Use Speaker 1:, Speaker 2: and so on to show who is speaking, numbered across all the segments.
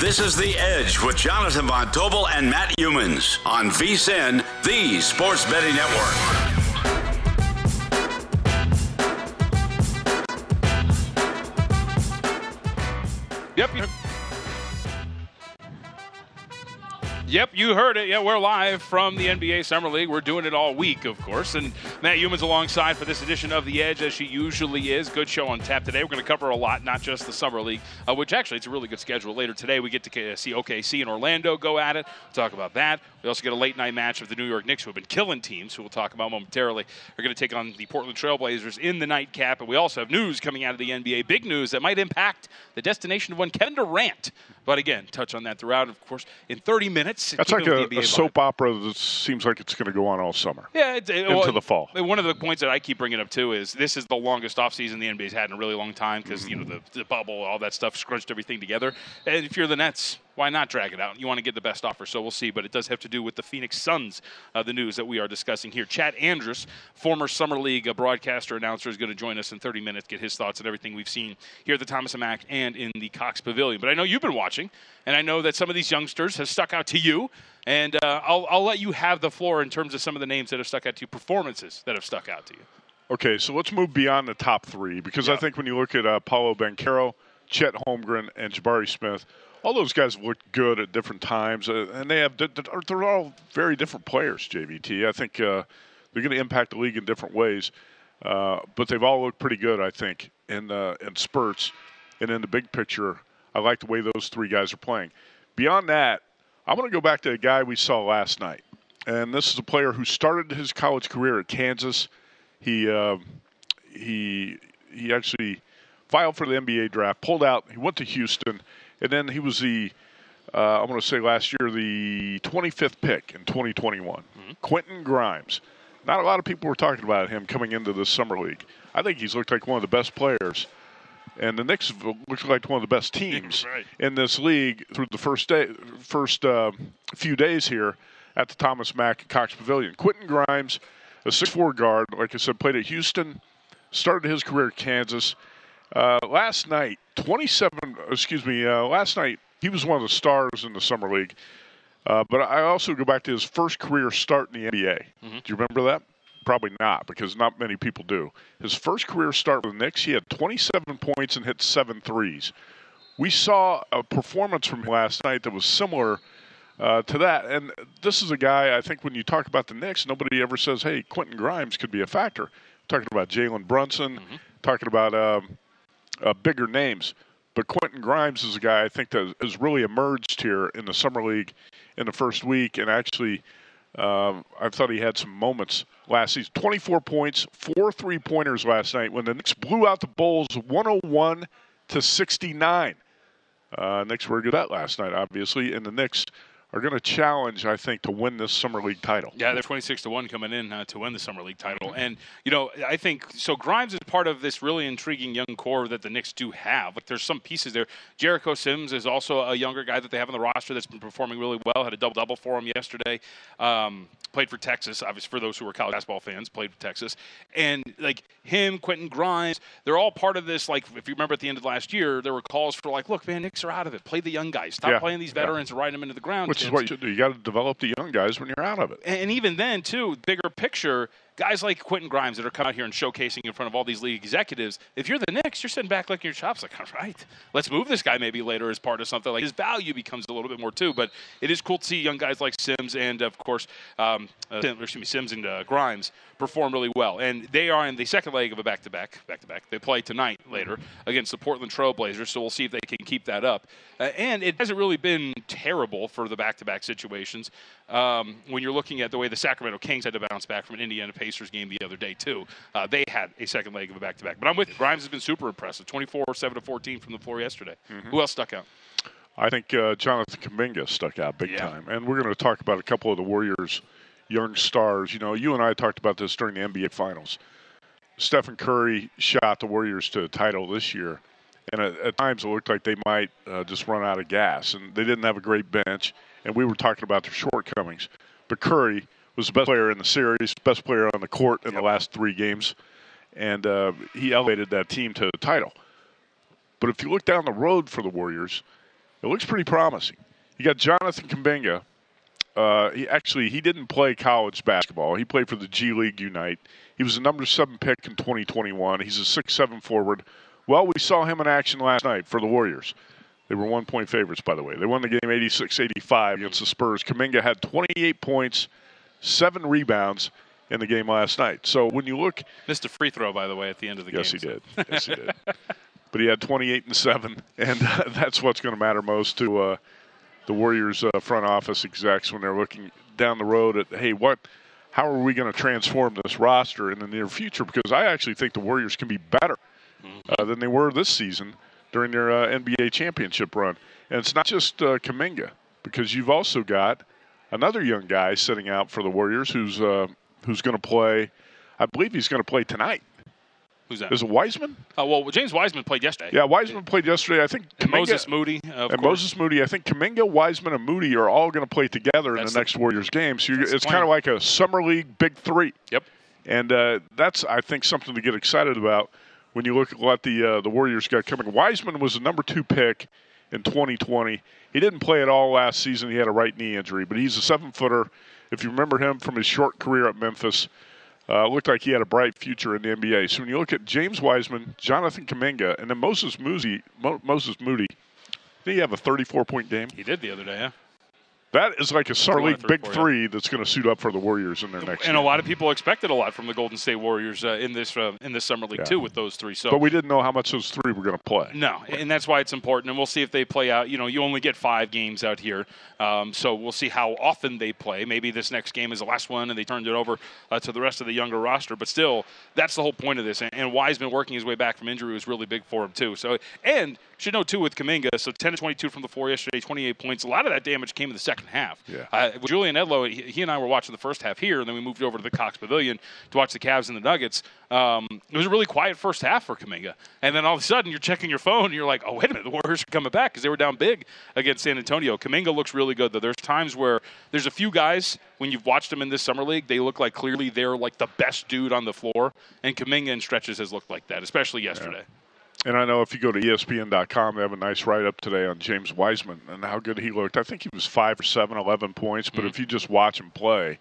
Speaker 1: This is The Edge with Jonathan Von Tobel and Matt Youmans on VSIN, the Sports Betting Network.
Speaker 2: Yep, you heard it. Yeah, we're live from the NBA Summer League. We're doing it all week, of course. And Matt Youmans alongside for this edition of The Edge, as she usually is. Good show on tap today. We're going to cover a lot, not just the Summer League, uh, which actually it's a really good schedule. Later today, we get to see OKC and Orlando go at it. We'll talk about that. We also get a late night match of the New York Knicks, who have been killing teams, who we'll talk about momentarily. Are going to take on the Portland Trailblazers in the nightcap. And we also have news coming out of the NBA, big news that might impact the destination of one Kevin Durant. But again, touch on that throughout. Of course, in 30 minutes.
Speaker 3: That's like a, a soap opera that seems like it's going to go on all summer.
Speaker 2: Yeah, it,
Speaker 3: into
Speaker 2: well,
Speaker 3: the fall.
Speaker 2: One of the points that I keep bringing up too is this is the longest offseason the NBA's had in a really long time because mm-hmm. you know the, the bubble, all that stuff scrunched everything together. And if you're the Nets, why not drag it out? You want to get the best offer, so we'll see. But it does have to do with the Phoenix Suns, uh, the news that we are discussing here. Chad Andrus, former Summer League uh, broadcaster, announcer, is going to join us in 30 minutes, get his thoughts on everything we've seen here at the Thomas and Mack and in the Cox Pavilion. But I know you've been watching, and I know that some of these youngsters have stuck out to you. And uh, I'll, I'll let you have the floor in terms of some of the names that have stuck out to you, performances that have stuck out to you.
Speaker 3: Okay, so let's move beyond the top three because yeah. I think when you look at uh, Paolo Banchero, Chet Holmgren, and Jabari Smith, all those guys look good at different times, uh, and they have they're all very different players. JVT, I think uh, they're going to impact the league in different ways, uh, but they've all looked pretty good. I think in uh, in spurts, and in the big picture, I like the way those three guys are playing. Beyond that, I want to go back to a guy we saw last night, and this is a player who started his college career at Kansas. He uh, he he actually filed for the NBA draft, pulled out. He went to Houston, and then he was the uh, I'm going to say last year the 25th pick in 2021. Mm-hmm. Quentin Grimes. Not a lot of people were talking about him coming into the summer league. I think he's looked like one of the best players, and the Knicks look like one of the best teams
Speaker 2: right.
Speaker 3: in this league through the first day, first uh, few days here at the Thomas Mack Cox Pavilion. Quentin Grimes, a 6'4 guard, like I said, played at Houston, started his career at Kansas. Uh, last night, 27, excuse me, uh, last night, he was one of the stars in the Summer League. Uh, but I also go back to his first career start in the NBA. Mm-hmm. Do you remember that? Probably not, because not many people do. His first career start with the Knicks, he had 27 points and hit seven threes. We saw a performance from last night that was similar uh, to that. And this is a guy, I think, when you talk about the Knicks, nobody ever says, hey, Quentin Grimes could be a factor. Talking about Jalen Brunson, mm-hmm. talking about um, uh, bigger names. But Quentin Grimes is a guy I think that has really emerged here in the summer league in the first week, and actually, um, I thought he had some moments last season. 24 points, four three pointers last night when the Knicks blew out the Bulls 101 to 69. Uh, Knicks were good at last night, obviously, and the Knicks are going to challenge, I think, to win this summer league title.
Speaker 2: Yeah, they're 26 to one coming in uh, to win the summer league title, and you know, I think so. Grimes is part of this really intriguing young core that the Knicks do have. Like, there's some pieces there. Jericho Sims is also a younger guy that they have on the roster that's been performing really well. Had a double double for him yesterday. Um, played for Texas, obviously for those who are college basketball fans, played for Texas, and like him, Quentin Grimes, they're all part of this. Like, if you remember at the end of last year, there were calls for like, look, man, Knicks are out of it. Play the young guys. Stop
Speaker 3: Yeah,
Speaker 2: playing these
Speaker 3: yeah.
Speaker 2: veterans and riding them into the ground.
Speaker 3: Which is what you do. You got to develop the young guys when you're out of it.
Speaker 2: And even then, too, bigger picture, guys like Quentin Grimes that are coming out here and showcasing in front of all these league executives, if you're the Knicks, you're sitting back licking your chops like, all right, let's move this guy maybe later as part of something. Like his value becomes a little bit more, too. But it is cool to see young guys like Sims and, of course, um, uh, excuse me, Sims and uh, Grimes perform really well. And they are in the second leg of a back-to-back, back-to-back. They play tonight later against the Portland Trailblazers, so we'll see if they can keep that up. Uh, and it hasn't really been terrible for the back-to-back situations um, when you're looking at the way the Sacramento Kings had to bounce back from an Indiana Pacers game the other day too. Uh, they had a second leg of a back-to-back. But I'm with you. Grimes has been super impressive. 24, 7 to 14 from the floor yesterday. Who else stuck out?
Speaker 3: I think uh, Jonathan Kuminga stuck out big
Speaker 2: Yeah.
Speaker 3: time. And we're going to talk about a couple of the Warriors' young stars. You know, you and I talked about this during the NBA Finals. Stephen Curry shot the Warriors to a title this year. And at, at times it looked like they might uh, just run out of gas. And they didn't have a great bench. And we were talking about their shortcomings. But Curry was the best player in the series, best player on the court in the last three games. And uh, he elevated that team to the title. But if you look down the road for the Warriors, it looks pretty promising. You got Jonathan Kuminga. Uh, he actually he didn't play college basketball. He played for the G League Ignite. He was a number seven pick in 2021. He's a six-seven forward. Well, we saw him in action last night for the Warriors. They were one-point favorites, by the way. They won the game 86-85 against the Spurs. Kuminga had 28 points, seven rebounds in the game last night. So when you look
Speaker 2: Missed a free throw, by the way, at the end of the
Speaker 3: Yes,
Speaker 2: game.
Speaker 3: Yes, he
Speaker 2: so-
Speaker 3: did. Yes, he did. But he had 28 and seven, and uh, that's what's going to matter most to uh, the Warriors' uh, front office execs when they're looking down the road at, hey, what, how are we going to transform this roster in the near future? Because I actually think the Warriors can be better uh, than they were this season during their uh, NBA championship run. And it's not just uh, Kuminga, because you've also got another young guy sitting out for the Warriors who's uh, who's going to play. I believe he's going to play tonight.
Speaker 2: Who's that?
Speaker 3: Is it Wiseman?
Speaker 2: Oh, well, James Wiseman played yesterday.
Speaker 3: Yeah, Wiseman played yesterday. I think
Speaker 2: Moses Moody, of
Speaker 3: and
Speaker 2: course.
Speaker 3: Moses Moody. I think Kuminga, Wiseman, and Moody are all going to play together in the
Speaker 2: the-
Speaker 3: next Warriors game. So
Speaker 2: that's
Speaker 3: it's kind of like a summer league big three,
Speaker 2: Yep.
Speaker 3: and uh, that's I think something to get excited about when you look at what the uh, the Warriors got coming. Wiseman was the number two pick in 2020. He didn't play at all last season. He had a right knee injury, but he's a seven footer. If you remember him from his short career at Memphis, uh, looked like he had a bright future in the NBA. So when you look at James Wiseman, Jonathan Kuminga, and then Moses Moody, Mo- Moses Moody, did he have a 34 point game?
Speaker 2: He did the other day, yeah.
Speaker 3: That is like a summer league
Speaker 2: of three,
Speaker 3: big
Speaker 2: yeah.
Speaker 3: three that's going to suit up for the Warriors in their next.
Speaker 2: And a lot of people expected a lot from the Golden State Warriors uh, in this uh, in this summer league
Speaker 3: Yeah.
Speaker 2: too with those three. So
Speaker 3: but we didn't know how much those three were going to play.
Speaker 2: No, and that's why it's important, and we'll see if they play out. You know, you only get five games out here, um, so we'll see how often they play. Maybe this next game is the last one, and they turned it over uh, to the rest of the younger roster. But still, that's the whole point of this. And, and Wiseman working his way back from injury was really big for him too. So, and should know too with Kuminga. So 10 to 22 from the floor yesterday, 28 points. A lot of that damage came in the second half.
Speaker 3: Yeah.
Speaker 2: Uh, Julian Edlow, he, he and I were watching the first half here, and then we moved over to the Cox Pavilion to watch the Cavs and the Nuggets. Um, it was a really quiet first half for Kuminga, and then all of a sudden you're checking your phone and you're like, "Oh wait a minute, the Warriors are coming back because they were down big against San Antonio." Kuminga looks really good though. There's times where there's a few guys when you've watched them in this summer league, they look like clearly they're like the best dude on the floor, and Kuminga in stretches has looked like that, especially yesterday.
Speaker 3: And I know if you go to ESPN.com, they have a nice write up today on James Wiseman and how good he looked. I think he was five or seven, 11 points. But if you just watch him play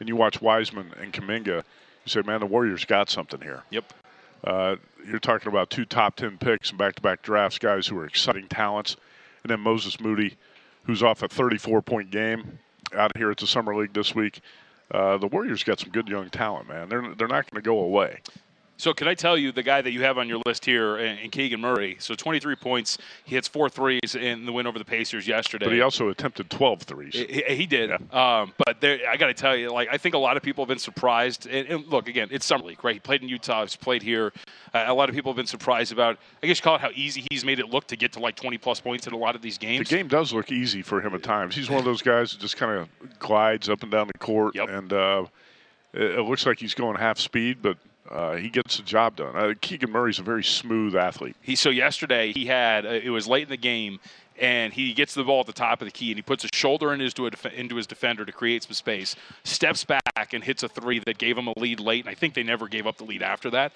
Speaker 3: and you watch Wiseman and Kuminga, you say, man, the Warriors got something here.
Speaker 2: Yep.
Speaker 3: Uh, you're talking about two top 10 picks and back to back drafts, guys who are exciting talents. And then Moses Moody, who's off a 34 point game out here at the Summer League this week. Uh, the Warriors got some good young talent, man. They're, they're not going to go away.
Speaker 2: So can I tell you the guy that you have on your list here, in Keegan Murray? So 23 points. He hits four threes in the win over the Pacers yesterday.
Speaker 3: But he also attempted 12 threes.
Speaker 2: He, he did. Yeah. Um, but there, I got to tell you, like I think a lot of people have been surprised. And, and, look, again, it's summer league, right? He played in Utah. He's played here. Uh, a lot of people have been surprised about. I guess you call it how easy he's made it look to get to like 20 plus points in a lot of these games.
Speaker 3: The game does look easy for him at times. He's one of those guys that just kind of glides up and down the court,
Speaker 2: yep.
Speaker 3: and uh, it looks like he's going half speed, but uh, he gets the job done. Uh, Keegan Murray's a very smooth athlete.
Speaker 2: He so yesterday he had uh, it was late in the game, and he gets the ball at the top of the key and he puts a shoulder into, a def- into his defender to create some space, steps back and hits a three that gave him a lead late. And I think they never gave up the lead after that.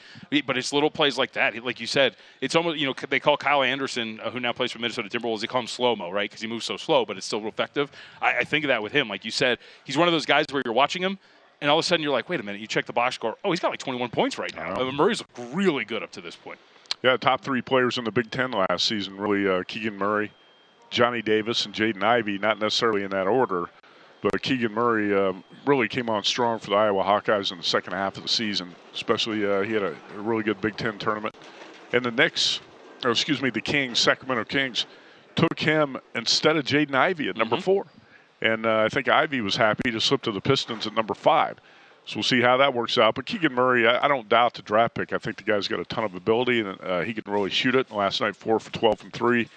Speaker 2: But it's little plays like that. Like you said, it's almost, you know, they call Kyle Anderson, uh, who now plays for Minnesota Timberwolves, they call him slow mo, right? Because he moves so slow, but it's still effective. I, I think of that with him. Like you said, he's one of those guys where you're watching him and all of a sudden you're like, wait a minute, you check the box score. Oh, he's got like 21 points right now. Uh, Murray's looked really good up to this point.
Speaker 3: Yeah, top three players in the Big Ten last season, really uh, Keegan Murray, Johnny Davis, and Jaden Ivey, not necessarily in that order. But Keegan Murray um, really came on strong for the Iowa Hawkeyes in the second half of the season. Especially, uh, he had a, a, really good Big Ten tournament. And the Knicks, or excuse me, the Kings, Sacramento Kings, took him instead of Jaden Ivey at number mm-hmm. four. And uh, I think Ivey was happy to slip to the Pistons at number five. So we'll see how that works out. But Keegan Murray, I, I don't doubt the draft pick. I think the guy's got a ton of ability, and uh, he can really shoot it. Last night, four for 12 from three,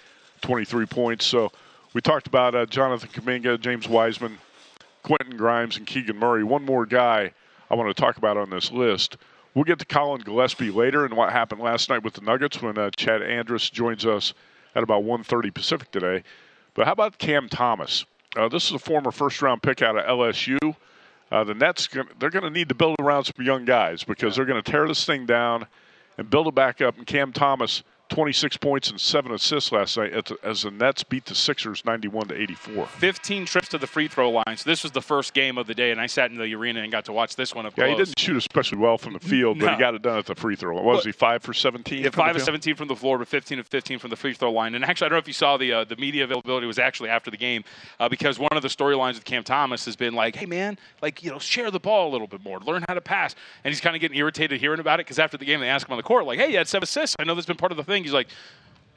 Speaker 3: 23 points. So we talked about uh, Jonathan Kuminga, James Wiseman, Quentin Grimes, and Keegan Murray. One more guy I want to talk about on this list. We'll get to Collin Gillespie later and what happened last night with the Nuggets when uh, Chad Andrus joins us at about 1.30 Pacific today. But how about Cam Thomas? Uh, this is a former first-round pick out of LSU. Uh, the Nets, they're going to need to build around some young guys because they're going to tear this thing down and build it back up. And Cam Thomas – 26 points and seven assists last night as the Nets beat the Sixers 91 to 84.
Speaker 2: 15 trips to the free throw line. So this was the first game of the day, and I sat in the arena and got to watch this one up
Speaker 3: yeah, close. he didn't shoot especially well from the field, but no. he got it done at the free throw. What was he five for 17?
Speaker 2: Yeah, five of 17 from the floor, but 15 of 15 from the free throw line. And actually, I don't know if you saw the uh, the media availability was actually after the game uh, because one of the storylines with Cam Thomas has been like, hey man, like you know, share the ball a little bit more, learn how to pass. And he's kind of getting irritated hearing about it because after the game they ask him on the court like, hey, you had seven assists. I know that's been part of the thing. He's like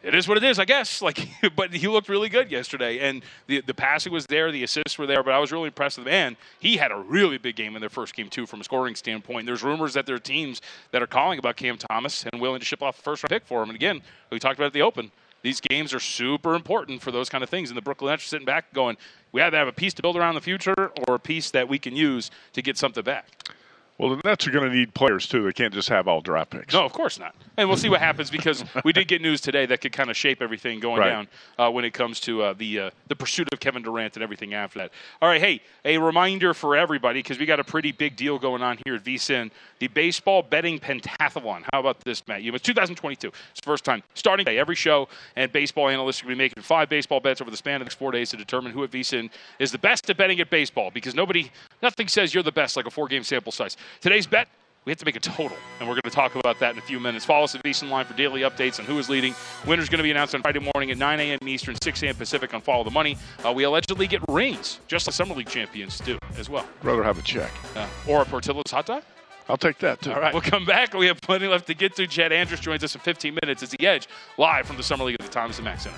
Speaker 2: it is what it is, I guess. Like, but he looked really good yesterday, and the the passing was there, the assists were there. But I was really impressed with him. And he had a really big game in their first game too, from a scoring standpoint. There's rumors that there are teams that are calling about Cam Thomas and willing to ship off a first round pick for him. And again, we talked about it at the Open. These games are super important for those kind of things. And the Brooklyn Nets are sitting back going, we either have a piece to build around the future or a piece that we can use to get something back.
Speaker 3: Well, the Nets are going to need players too. They can't just have all draft picks.
Speaker 2: No, of course not. And we'll see what happens because we did get news today that could kind of shape everything going right. down uh, when it comes to uh, the uh, the pursuit of Kevin Durant and everything after that. All right, hey, a reminder for everybody because we got a pretty big deal going on here at VSIN, the baseball betting pentathlon. How about this, Matt? You it's 2022. It's the first time starting day every show, and baseball analysts are going to be making five baseball bets over the span of the next four days to determine who at VSIN is the best at betting at baseball because nobody, nothing says you're the best like a four game sample size. Today's bet we have to make a total, and we're going to talk about that in a few minutes. Follow us at VSIN Live for daily updates on who is leading. Winner's going to be announced on Friday morning at 9 a.m. Eastern, 6 a.m. Pacific on Follow the Money. Uh, we allegedly get rings, just like Summer League champions do as well.
Speaker 3: Rather have a check.
Speaker 2: Uh, or a Portillo's hot dog?
Speaker 3: I'll take that too.
Speaker 2: All right, we'll come back. We have plenty left to get to. Jed Andrus joins us in 15 minutes as the Edge live from the Summer League at the Thomas and Mack Center.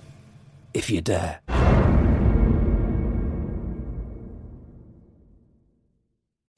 Speaker 4: If you dare.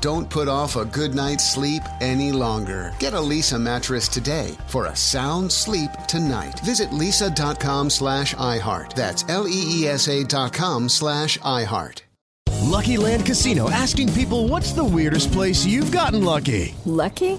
Speaker 5: Don't put off a good night's sleep any longer. Get a Leesa mattress today for a sound sleep tonight. Visit leesa.com slash iHeart. That's L-E-E-S-A dot com slash iHeart.
Speaker 6: Lucky Land Casino asking people what's the weirdest place you've gotten lucky?
Speaker 7: Lucky?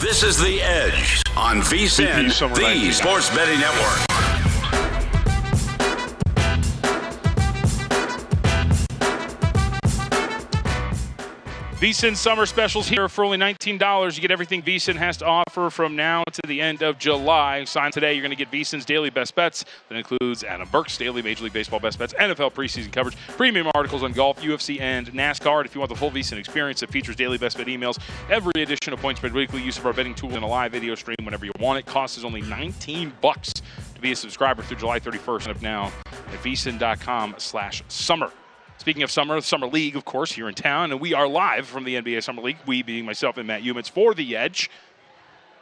Speaker 1: This is The Edge on VSIN, the Sports Betting Network.
Speaker 2: VSIN summer specials here for only $19. You get everything VSIN has to offer from now to the end of July. Sign today. You're going to get VSIN's daily best bets. That includes Adam Burke's daily Major League Baseball best bets, NFL preseason coverage, premium articles on golf, UFC, and NASCAR. If you want the full VSIN experience, it features daily best bet emails, every edition of Points Weekly, use of our betting tool, and a live video stream whenever you want it. costs is only 19 bucks to be a subscriber through July 31st and up now at VSIN.com slash summer. Speaking of summer, Summer League, of course, here in town, and we are live from the NBA Summer League. We being myself and Matt Youmans for the Edge.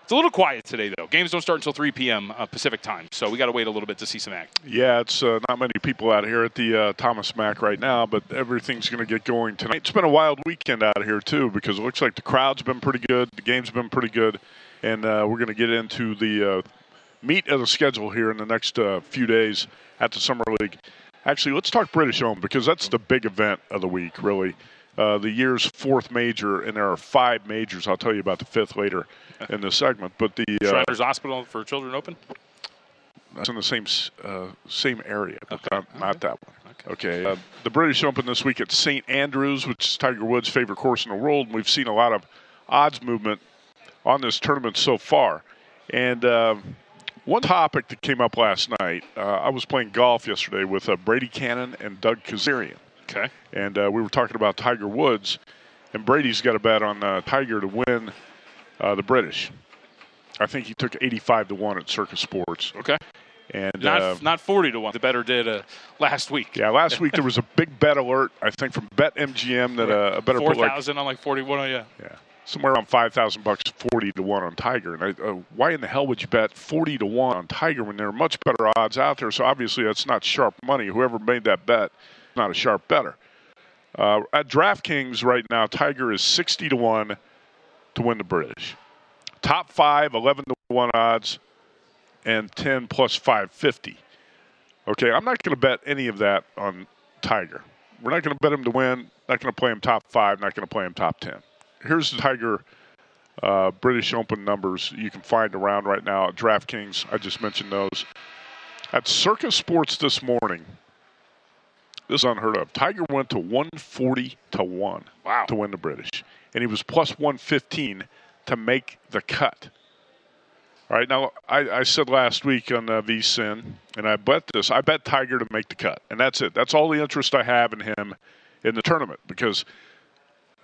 Speaker 2: It's a little quiet today, though. Games don't start until 3 p.m. Uh, Pacific time, so we got to wait a little bit to see some act.
Speaker 3: Yeah, it's uh, not many people out here at the uh, Thomas Mack right now, but everything's going to get going tonight. It's been a wild weekend out here too, because it looks like the crowd's been pretty good, the game's been pretty good, and uh, we're going to get into the uh, meat of the schedule here in the next uh, few days at the Summer League. Actually, let's talk British Open because that's the big event of the week, really. Uh, the year's fourth major, and there are five majors. I'll tell you about the fifth later in this segment. But the uh,
Speaker 2: Shriners Hospital for Children Open.
Speaker 3: That's in the same uh, same area, but okay. not, not, that one. Okay. okay. Uh, the British Open this week at St Andrews, which is Tiger Woods' favorite course in the world. And we've seen a lot of odds movement on this tournament so far, and um, one topic that came up last night, uh, I was playing golf yesterday with uh, Brady Kannon and Doug Kezirian.
Speaker 2: Okay.
Speaker 3: And uh, we were talking about Tiger Woods, and Brady's got a bet on uh, Tiger to win uh, the British. I think he took 85 to 1 at Circa Sports.
Speaker 2: Okay.
Speaker 3: And
Speaker 2: not,
Speaker 3: uh,
Speaker 2: not 40 to 1. The better did last week.
Speaker 3: Yeah, last week there was a big bet alert, I think, from BetMGM that a better
Speaker 2: 4,000 like, on like 41. Oh, yeah.
Speaker 3: Yeah somewhere around five thousand bucks, forty to one on Tiger. And I, uh, why in the hell would you bet forty to one on Tiger when there are much better odds out there? So obviously that's not sharp money. Whoever made that bet, not a sharp better. Uh, at DraftKings right now, Tiger is sixty to one to win the British. Top five, 11 to one odds, and ten plus five fifty. Okay, I'm not going to bet any of that on Tiger. We're not going to bet him to win. Not going to play him top five. Not going to play him top ten here's the Tiger uh, British Open numbers you can find around right now at DraftKings. I just mentioned those. At Circa Sports this morning, this is unheard of. Tiger went to 140 to 1
Speaker 2: wow.
Speaker 3: to win the British. And he was plus 115 to make the cut. All right, now I, I said last week on uh, VSIN, and I bet this, I bet Tiger to make the cut. And that's it. That's all the interest I have in him in the tournament because –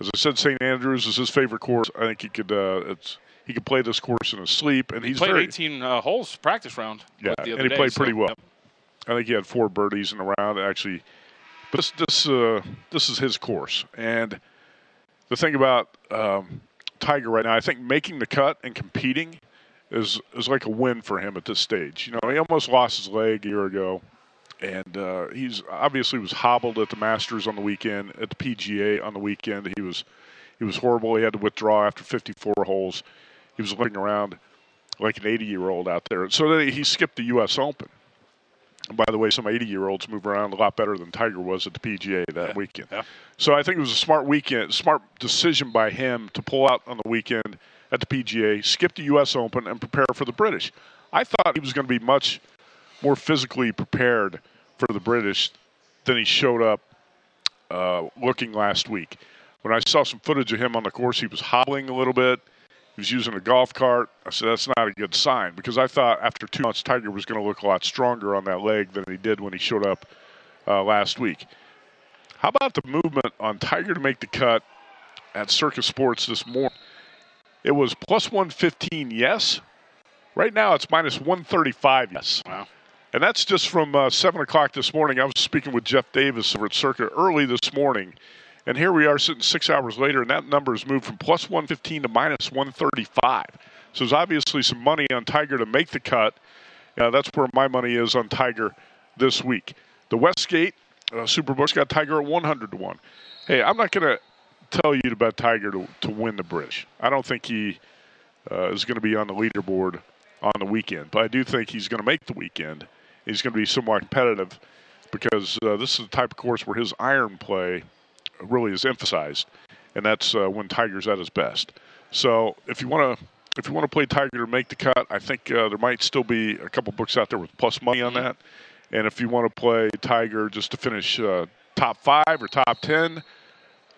Speaker 3: as I said, St. Andrews is his favorite course. I think he could. Uh, it's he could play this course in his sleep, and
Speaker 2: he played
Speaker 3: very,
Speaker 2: 18 uh, holes practice round.
Speaker 3: Yeah,
Speaker 2: and
Speaker 3: he
Speaker 2: day,
Speaker 3: played
Speaker 2: so,
Speaker 3: pretty well.
Speaker 2: Yep.
Speaker 3: I think he had four birdies in the round. Actually, but this this uh, this is his course, and the thing about um, Tiger right now, I think making the cut and competing is is like a win for him at this stage. You know, he almost lost his leg a year ago, and uh, he's obviously was hobbled at the Masters on the weekend, at the PGA on the weekend. He was he was horrible. He had to withdraw after 54 holes. He was looking around like an 80 year old out there. So then he skipped the U.S. Open. And by the way, some 80 year olds move around a lot better than Tiger was at the PGA that
Speaker 2: Yeah.
Speaker 3: weekend.
Speaker 2: Yeah.
Speaker 3: So I think it was a smart weekend, smart decision by him to pull out on the weekend at the PGA, skip the U.S. Open, and prepare for the British. I thought he was going to be much more physically prepared for the British than he showed up uh, looking last week. When I saw some footage of him on the course, he was hobbling a little bit. He was using a golf cart. I said that's not a good sign because I thought after two months Tiger was going to look a lot stronger on that leg than he did when he showed up uh, last week. How about the movement on Tiger to make the cut at Circa Sports this morning? It was plus 115, yes. Right now it's minus 135, yes.
Speaker 2: Wow.
Speaker 3: And that's just from uh, 7 o'clock this morning. I was speaking with Jeff Davis over at Circa early this morning. And here we are sitting six hours later, and that number has moved from plus 115 to minus 135. So there's obviously some money on Tiger to make the cut. Uh, that's where my money is on Tiger this week. The Westgate uh, Superbook's got Tiger at 100 to 1. Hey, I'm not going to tell you to bet Tiger to, to win the British. I don't think he uh, is going to be on the leaderboard on the weekend, but I do think he's going to make the weekend. He's going to be somewhat competitive because uh, this is the type of course where his iron play really is emphasized, and that's uh, when Tiger's at his best. So if you want to if you want to play Tiger to make the cut, I think uh, there might still be a couple books out there with plus money on that. And if you want to play Tiger just to finish uh, top five or top ten,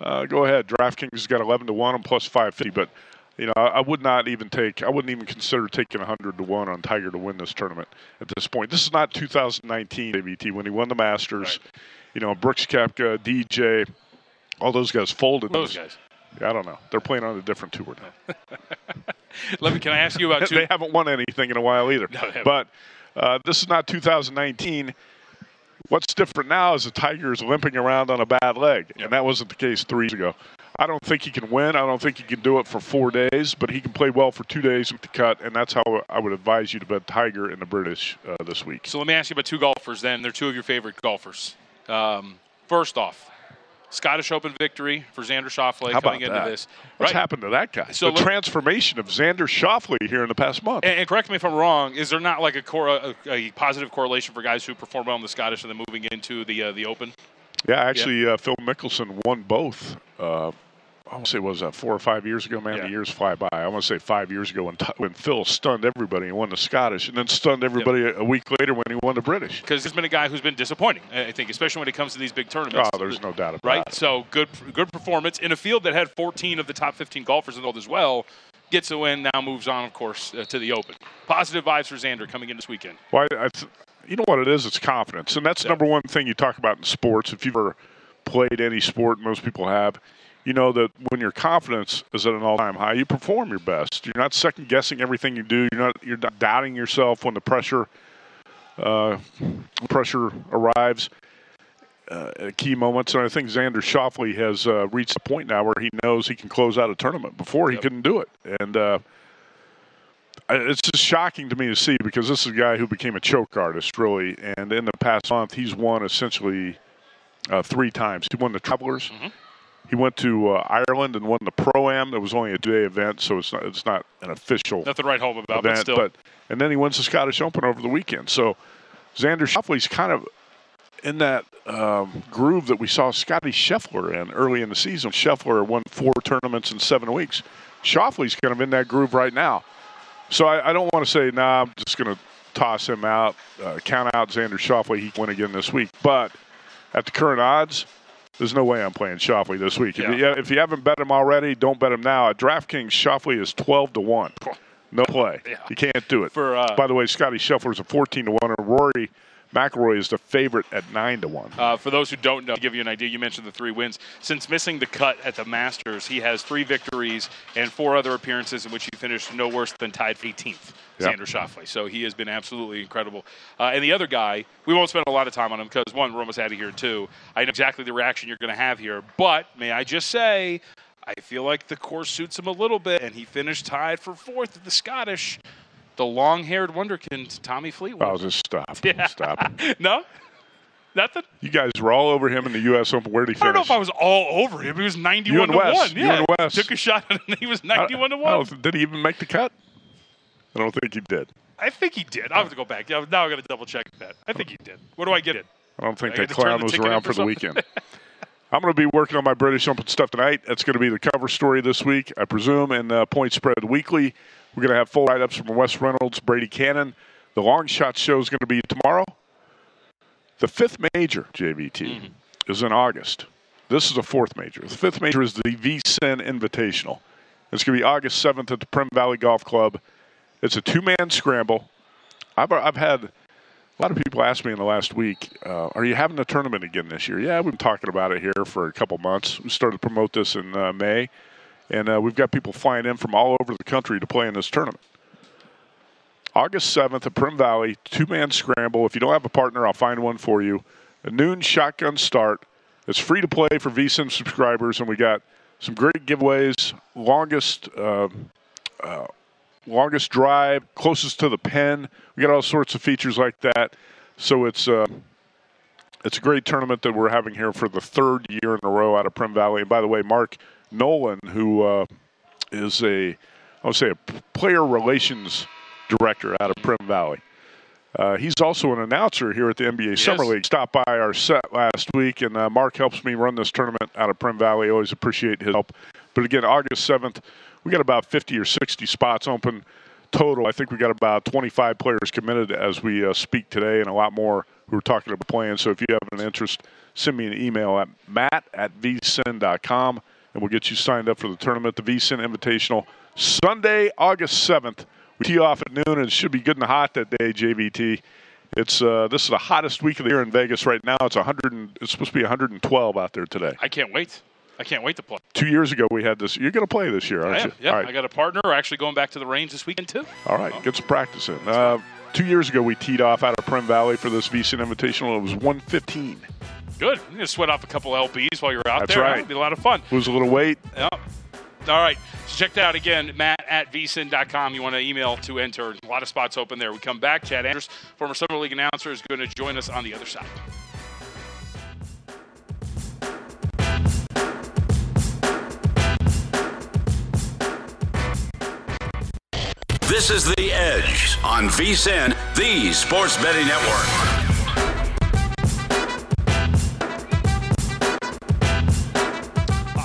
Speaker 3: uh, go ahead. DraftKings has got eleven to one and plus five fifty, but you know I, would not even take. I wouldn't even consider taking hundred to one on Tiger to win this tournament at this point. This is not 2019 AVT when he won the Masters. You know Brooks Koepka, DJ, all those guys folded.
Speaker 2: Those guys.
Speaker 3: Yeah, I don't know. They're playing on a different tour now.
Speaker 2: Let me. Can I ask you about two?
Speaker 3: they haven't won anything in a while either.
Speaker 2: No,
Speaker 3: but uh, this is not 2019. What's different now is the Tiger is limping around on a bad leg, and that wasn't the case three years ago. I don't think he can win. I don't think he can do it for four days, but he can play well for two days with the cut, and that's how I would advise you to bet Tiger in the British uh, this week.
Speaker 2: So let me ask you about two golfers. Then they're two of your favorite golfers. Um, first off, Scottish Open victory for Xander Schauffele
Speaker 3: How
Speaker 2: coming
Speaker 3: about
Speaker 2: into
Speaker 3: that?
Speaker 2: this.
Speaker 3: What's
Speaker 2: Right.
Speaker 3: happened to that guy?
Speaker 2: So
Speaker 3: the
Speaker 2: let-
Speaker 3: transformation of Xander Schauffele here in the past month.
Speaker 2: And, and correct me if I'm wrong. Is there not like a, cor- a, a positive correlation for guys who perform well in the Scottish and then moving into the uh, the Open?
Speaker 3: Yeah, actually, Uh, Phil Mickelson won both. Uh, I want to say was that four or five years ago. Man, the years fly by. I want to say five years ago when when Phil stunned everybody and won the Scottish, and then stunned everybody a, a week later when he won the British.
Speaker 2: Because there's been a guy who's been disappointing. I think, especially when it comes to these big tournaments.
Speaker 3: Oh, there's no doubt about
Speaker 2: right?
Speaker 3: it.
Speaker 2: So good, good performance in a field that had 14 of the top 15 golfers involved as well. Gets a win, now moves on, of course, uh, to the Open. Positive vibes for Xander coming in this weekend.
Speaker 3: Well, I, I th- you know what it is? It's confidence, and that's the number one thing you talk about in sports. If you've ever played any sport, most people have. You know that when your confidence is at an all-time high, you perform your best. You're not second guessing everything you do. You're not you're not doubting yourself when the pressure uh, pressure arrives uh, at key moments. And I think Xander Schauffele has uh, reached a point now where he knows he can close out a tournament. Before he couldn't do it, and uh, it's just shocking to me to see because this is a guy who became a choke artist, really. And in the past month, he's won essentially uh, three times. He won the Travelers. He went to uh, Ireland and won the Pro Am. It was only a two-day event, so it's not it's not an official
Speaker 2: Nothing write home about, but
Speaker 3: event.
Speaker 2: still.
Speaker 3: and then he wins the Scottish Open over the weekend. So Xander Schauffele's kind of in that um, groove that we saw Scotty Scheffler in early in the season. Scheffler won four tournaments in seven weeks. Schauffele's kind of in that groove right now. So I, I don't want to say, nah, I'm just going to toss him out, uh, count out Xander Schauffele. He win again this week. But at the current odds, there's no way I'm playing Schauffele this week. If, you, if you haven't bet him already, don't bet him now. At DraftKings, Schauffele is 12 to 1. No play. Yeah. You can't do it.
Speaker 2: For, uh,
Speaker 3: By the way, Scotty Scheffler is a 14 to 1, and Rory McIlroy is the favorite at 9 to 1.
Speaker 2: Uh, for those who don't know, to give you an idea, you mentioned the three wins. Since missing the cut at the Masters, he has three victories and four other appearances in which he finished no worse than tied 18th.
Speaker 3: Yep.
Speaker 2: Xander Schauffele. So he has been absolutely incredible. Uh, and the other guy, we won't spend a lot of time on him because one, we're almost out of here. Two, I know exactly the reaction you're going to have here. But may I just say, I feel like the course suits him a little bit, and he finished tied for fourth at the Scottish. the long-haired wonderkind Tommy Fleetwood.
Speaker 3: I'll just stop.
Speaker 2: Yeah.
Speaker 3: Stop.
Speaker 2: no, nothing.
Speaker 3: You guys were all over him in the U.S. Open. Where did he finish?
Speaker 2: I don't know if I was all over him. He was 91
Speaker 3: You and
Speaker 2: to
Speaker 3: Wes.
Speaker 2: one.
Speaker 3: You and Wes.
Speaker 2: took a shot and he was ninety-one to one.
Speaker 3: did he even make the cut? I don't think he did.
Speaker 2: I think he did. I have to go back. Yeah, Now I got to double check that. I think he did. What do I get it?
Speaker 3: I don't think
Speaker 2: I
Speaker 3: that clown was around
Speaker 2: for
Speaker 3: the weekend. I'm going to be working on my British Open stuff tonight. That's going to be the cover story this week, I presume, and uh, Point Spread Weekly. We're going to have full write-ups from Wes Reynolds, Brady Kannon. The long shot show is going to be tomorrow. The fifth major, JVT,
Speaker 2: Mm-hmm.
Speaker 3: is in August. This is a fourth major. The fifth major is the VSIN Invitational. It's going to be August 7th at the Primm Valley Golf Club. It's a two-man scramble. I've, I've had a lot of people ask me in the last week, uh, "Are you having a tournament again this year?" Yeah, we've been talking about it here for a couple months. We started to promote this in uh, May, and uh, we've got people flying in from all over the country to play in this tournament. August 7th at Primm Valley, two man scramble. If you don't have a partner, I'll find one for you. A noon shotgun start. It's free to play for VSIN subscribers, and we got some great giveaways. Longest. Uh, uh, longest drive, closest to the pen. We got all sorts of features like that. So it's uh, it's a great tournament that we're having here for the third year in a row out of Primm Valley. And by the way, Mark Nolan, who uh, is a I would say a player relations director out of Primm Valley. Uh, he's also an announcer here at the NBA Summer League. Stopped by our set last week, and uh, Mark helps me run this tournament out of Primm Valley. Always appreciate his help. But again, August 7th, we got about 50 or 60 spots open total. I think we got about 25 players committed as we uh, speak today, and a lot more who are talking about playing. So if you have an interest, send me an email at matt at vsin.com, and we'll get you signed up for the tournament, the vsin Invitational, Sunday, August 7th. We tee off at noon, and it should be good and hot that day, JVT. It's uh, this is the hottest week of the year in Vegas right now. It's 100. And, it's supposed to be 112 out there today.
Speaker 2: I can't wait. I can't wait to play.
Speaker 3: Two years ago, we had this. You're going to play this year, aren't
Speaker 2: I am.
Speaker 3: you?
Speaker 2: Yeah,
Speaker 3: right.
Speaker 2: I got a partner. We're actually going back to the range this weekend too.
Speaker 3: All right, get some practice in. Uh, two years ago, we teed off out of Primm Valley for this VSIN Invitational. It was 115.
Speaker 2: Good. You're gonna sweat off a couple lbs while you're out
Speaker 3: That's
Speaker 2: there.
Speaker 3: right.
Speaker 2: It'll be a lot of fun.
Speaker 3: Lose a little weight.
Speaker 2: Yep. All right. So check that out again, Matt at vsin.com. You want to email to enter. A lot of spots open there. We come back. Chad Andrus, former Summer League announcer, is going to join us on the other side.
Speaker 1: This is The Edge on VSIN, the Sports Betting Network.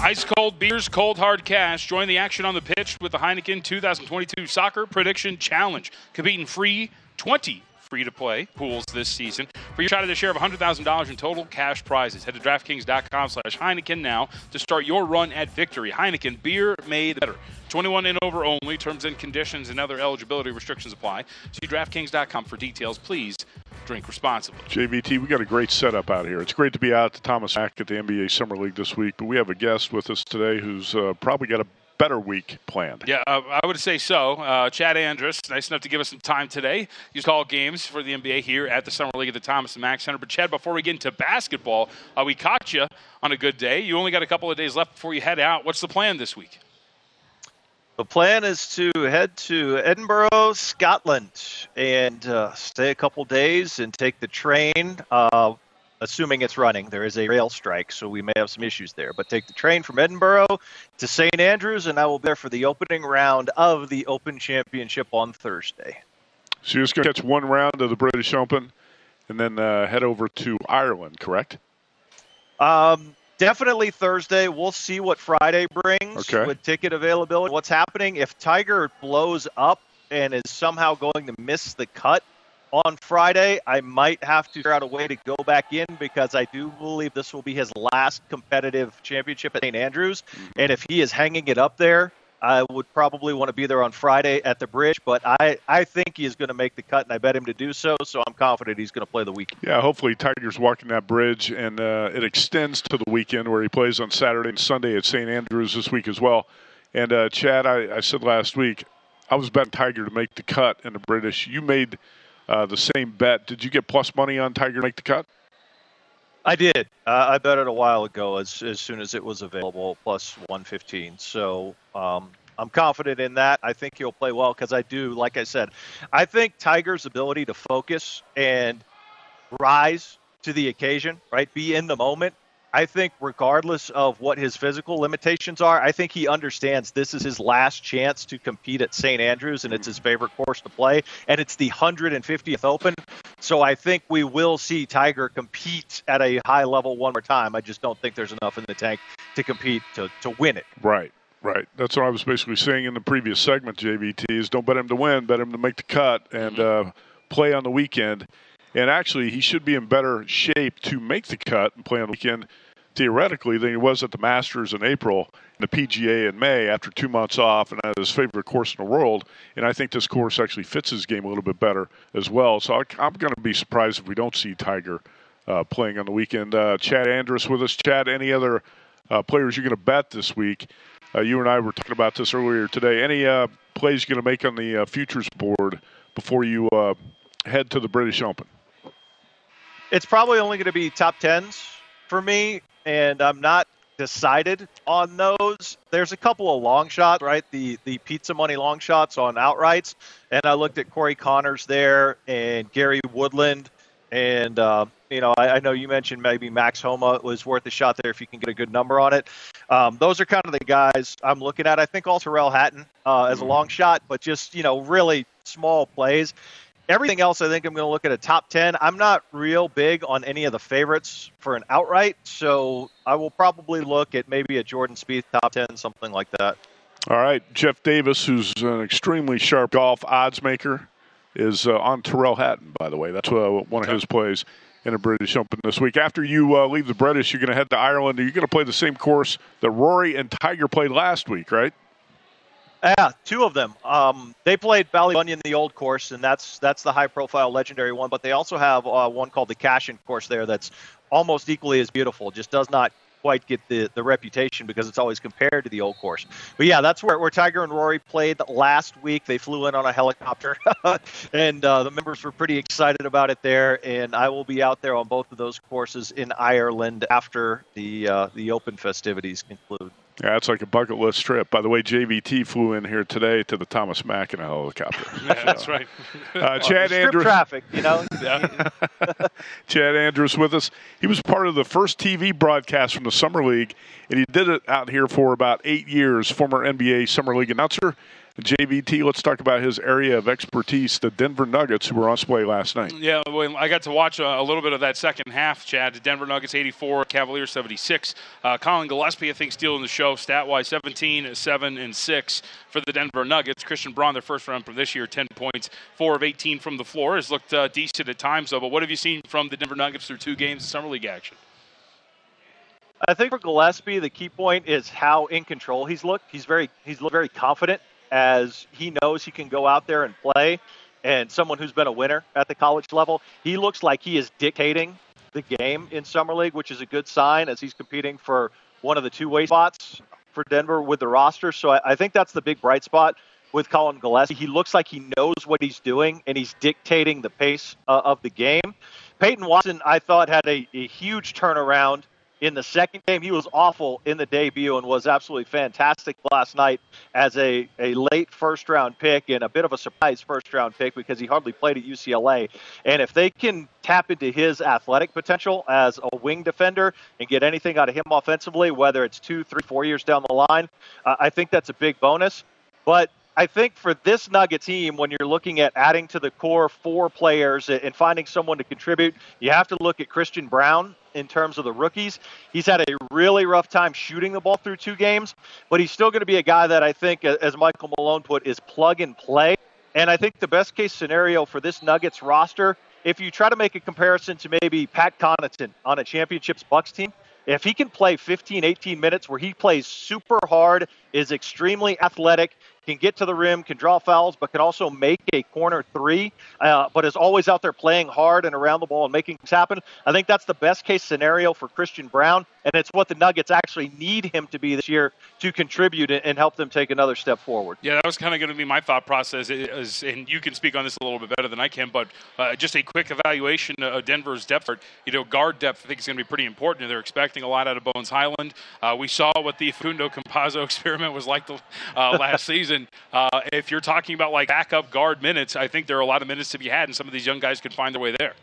Speaker 2: Ice cold beers, cold hard cash. Join the action on the pitch with the Heineken 2022 Soccer Prediction Challenge. Competing free 20 free to play pools this season for your shot at a share of $100,000 in total cash prizes. Head to DraftKings.com slash Heineken now to start your run at victory. Heineken, beer made better. 21 and over only. Terms and conditions and other eligibility restrictions apply. See DraftKings.com for details. Please drink responsibly.
Speaker 3: JVT, we got a great setup out here. It's great to be out the Thomas Mack at the NBA Summer League this week, but we have a guest with us today who's uh, probably got a better week planned.
Speaker 2: Yeah, uh, I would say so. Uh, Chad Andrus, nice enough to give us some time today. You call games for the NBA here at the Summer League at the Thomas and Mack Center. But Chad, before we get into basketball, uh, we caught you on a good day. You only got a couple of days left before you head out. What's the plan this week?
Speaker 8: The plan is to head to Edinburgh, Scotland, and uh, stay a couple days and take the train. Assuming it's running, there is a rail strike, so we may have some issues there. But take the train from Edinburgh to St. Andrews, and I will be there for the opening round of the Open Championship on Thursday.
Speaker 3: So you're just going to catch one round of the British Open and then uh, head over to Ireland, correct?
Speaker 8: Um, definitely Thursday. We'll see what Friday brings
Speaker 3: Okay.
Speaker 8: with ticket availability. What's happening if Tiger blows up and is somehow going to miss the cut on Friday, I might have to figure out a way to go back in because I do believe this will be his last competitive championship at St. Andrews. And if he is hanging it up there, I would probably want to be there on Friday at the bridge, but I, I think he is going to make the cut, and I bet him to do so. So I'm confident he's going to play the weekend.
Speaker 3: Yeah, hopefully Tiger's walking that bridge, and uh, it extends to the weekend where he plays on Saturday and Sunday at St. Andrews this week as well. And uh, Chad, I, I said last week, I was betting Tiger to make the cut in the British. You made uh, the same bet. Did you get plus money on Tiger make the cut?
Speaker 8: I did. Uh, I bet it a while ago, as as soon as it was available, plus 115. So um, I'm confident in that. I think he'll play well because I do, like I said, I think Tiger's ability to focus and rise to the occasion, right? Be in the moment. I think, regardless of what his physical limitations are, I think he understands this is his last chance to compete at St. Andrews, and it's his favorite course to play. And it's the 150th Open. So I think we will see Tiger compete at a high level one more time. I just don't think there's enough in the tank to compete to, to win it.
Speaker 3: Right. Right. That's what I was basically saying in the previous segment, JVT, is don't bet him to win, bet him to make the cut and uh, play on the weekend. And actually, he should be in better shape to make the cut and play on the weekend, theoretically, than he was at the Masters in April and the PGA in May after two months off and at his favorite course in the world. And I think this course actually fits his game a little bit better as well. So I, am going to be surprised if we don't see Tiger uh, playing on the weekend. Uh, Chad Andrus with us. Chad, any other uh, players you're going to bet this week? Uh, you and I were talking about this earlier today. Any uh, plays you're going to make on the uh, futures board before you head to the British Open?
Speaker 8: It's probably only going to be top tens for me, and I'm not decided on those. There's a couple of long shots, right? The the pizza money long shots on outrights, and I looked at Corey Conners there and Gary Woodland and, uh, you know, I, I, know you mentioned maybe Max Homa was worth a shot there if you can get a good number on it. Um, those are kind of the guys I'm looking at. I think also Tyrrell Hatton uh, as a mm-hmm. long shot, but just, you know, really small plays. Everything else, I think I'm going to look at a top 10. I'm not real big on any of the favorites for an outright, so I will probably look at maybe a Jordan Spieth top 10, something like that.
Speaker 3: All right. Jeff Davis, who's an extremely sharp golf odds maker is uh, on Tyrrell Hatton, by the way. That's uh, one of his plays in a British Open this week. After you uh, leave the British, you're going to head to Ireland. You're going to play the same course that Rory and Tiger played last week, right?
Speaker 8: Yeah, two of them. Um, they played Ballybunion, the old course, and that's that's the high-profile, legendary one. But they also have uh, one called the Cashen course there that's almost equally as beautiful. Just does not quite get the, the reputation because it's always compared to the old course. But yeah, that's where, where Tiger and Rory played last week. They flew in on a helicopter, and uh, the members were pretty excited about it there. And I will be out there on both of those courses in Ireland after the uh, the Open festivities conclude.
Speaker 3: Yeah, it's like a bucket list trip. By the way, JVT flew in here today to the Thomas Mack in a helicopter.
Speaker 2: yeah, so, that's right.
Speaker 3: Uh, Chad Andrus.
Speaker 8: traffic, you know.
Speaker 3: Chad Andrus with us. He was part of the first TV broadcast from the Summer League, and he did it out here for about eight years. Former NBA Summer League announcer JVT, let's talk about his area of expertise, the Denver Nuggets, who were on display last night.
Speaker 2: Yeah, well, I got to watch a, a, little bit of that second half, Chad. The Denver Nuggets 84, Cavaliers 76. Uh, Collin Gillespie, I think, stealing the show stat wise 17, 7, and 6 for the Denver Nuggets. Christian Braun, their first round from this year, 10 points, 4 of 18 from the floor. Has looked uh, decent at times, though. But what have you seen from the Denver Nuggets through two games of Summer League action?
Speaker 8: I think for Gillespie, the key point is how in control he's looked. He's very he's looked very confident as he knows he can go out there and play. And someone who's been a winner at the college level, he looks like he is dictating the game in Summer League, which is a good sign as he's competing for one of the two way spots for Denver with the roster. So I, I think that's the big bright spot with Collin Gillespie. He looks like he knows what he's doing and he's dictating the pace uh, of the game. Peyton Watson, I thought, had a, a huge turnaround in the second game. He was awful in the debut and was absolutely fantastic last night as a, a late first round pick and a bit of a surprise first round pick because he hardly played at UCLA. And if they can tap into his athletic potential as a wing defender and get anything out of him offensively, whether it's two, three, four years down the line, uh, I think that's a big bonus. But I think for this Nugget team, when you're looking at adding to the core four players and finding someone to contribute, you have to look at Christian Braun in terms of the rookies. He's had a really rough time shooting the ball through two games, but he's still going to be a guy that I think, uh, as Michael Malone put, is plug and play. And I think the best case scenario for this Nuggets roster, if you try to make a comparison to maybe Pat Connaughton on a championships Bucks team, if he can play 15, 18 minutes where he plays super hard, is extremely athletic, can get to the rim, can draw fouls, but can also make a corner three, uh, but is always out there playing hard and around the ball and making things happen. I think that's the best case scenario for Christian Braun, and it's what the Nuggets actually need him to be this year to contribute and help them take another step forward.
Speaker 2: Yeah, that was kind of going to be my thought process, is, and you can speak on this a little bit better than I can, but uh, just a quick evaluation of Denver's depth. You know, guard depth I think is going to be pretty important. They're expecting a lot out of Bones Hyland. Uh, we saw what the Facundo Campazzo experiment was like the, uh, last season. Uh, if you're talking about like backup guard minutes, I think there are a lot of minutes to be had, and some of these young guys could find their way there.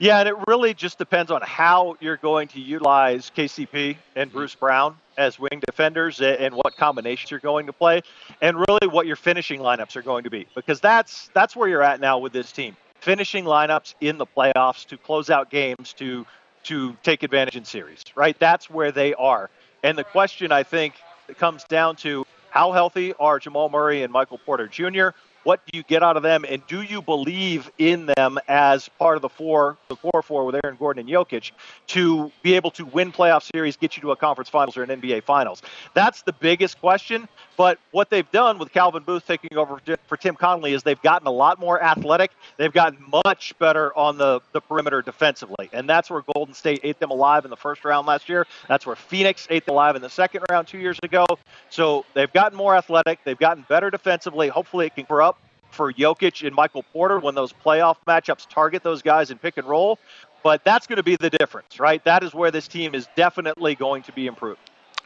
Speaker 8: Yeah, and it really just depends on how you're going to utilize KCP and Bruce Brown as wing defenders and what combinations you're going to play, and really what your finishing lineups are going to be, because that's that's where you're at now with this team. Finishing lineups in the playoffs to close out games to to take advantage in series, right? That's where they are. And the question I think comes down to how healthy are Jamal Murray and Michael Porter Jr. What do you get out of them, and do you believe in them as part of the four, the core four with Aaron Gordon and Jokic, to be able to win playoff series, get you to a conference finals or an NBA finals? That's the biggest question. But what they've done with Calvin Booth taking over for Tim Connelly is they've gotten a lot more athletic. They've gotten much better on the, the perimeter defensively. And that's where Golden State ate them alive in the first round last year. That's where Phoenix ate them alive in the second round two years ago. So they've gotten more athletic. They've gotten better defensively. Hopefully it can grow up for Jokic and Michael Porter when those playoff matchups target those guys in pick and roll. But that's going to be the difference, right? That is where this team is definitely going to be improved.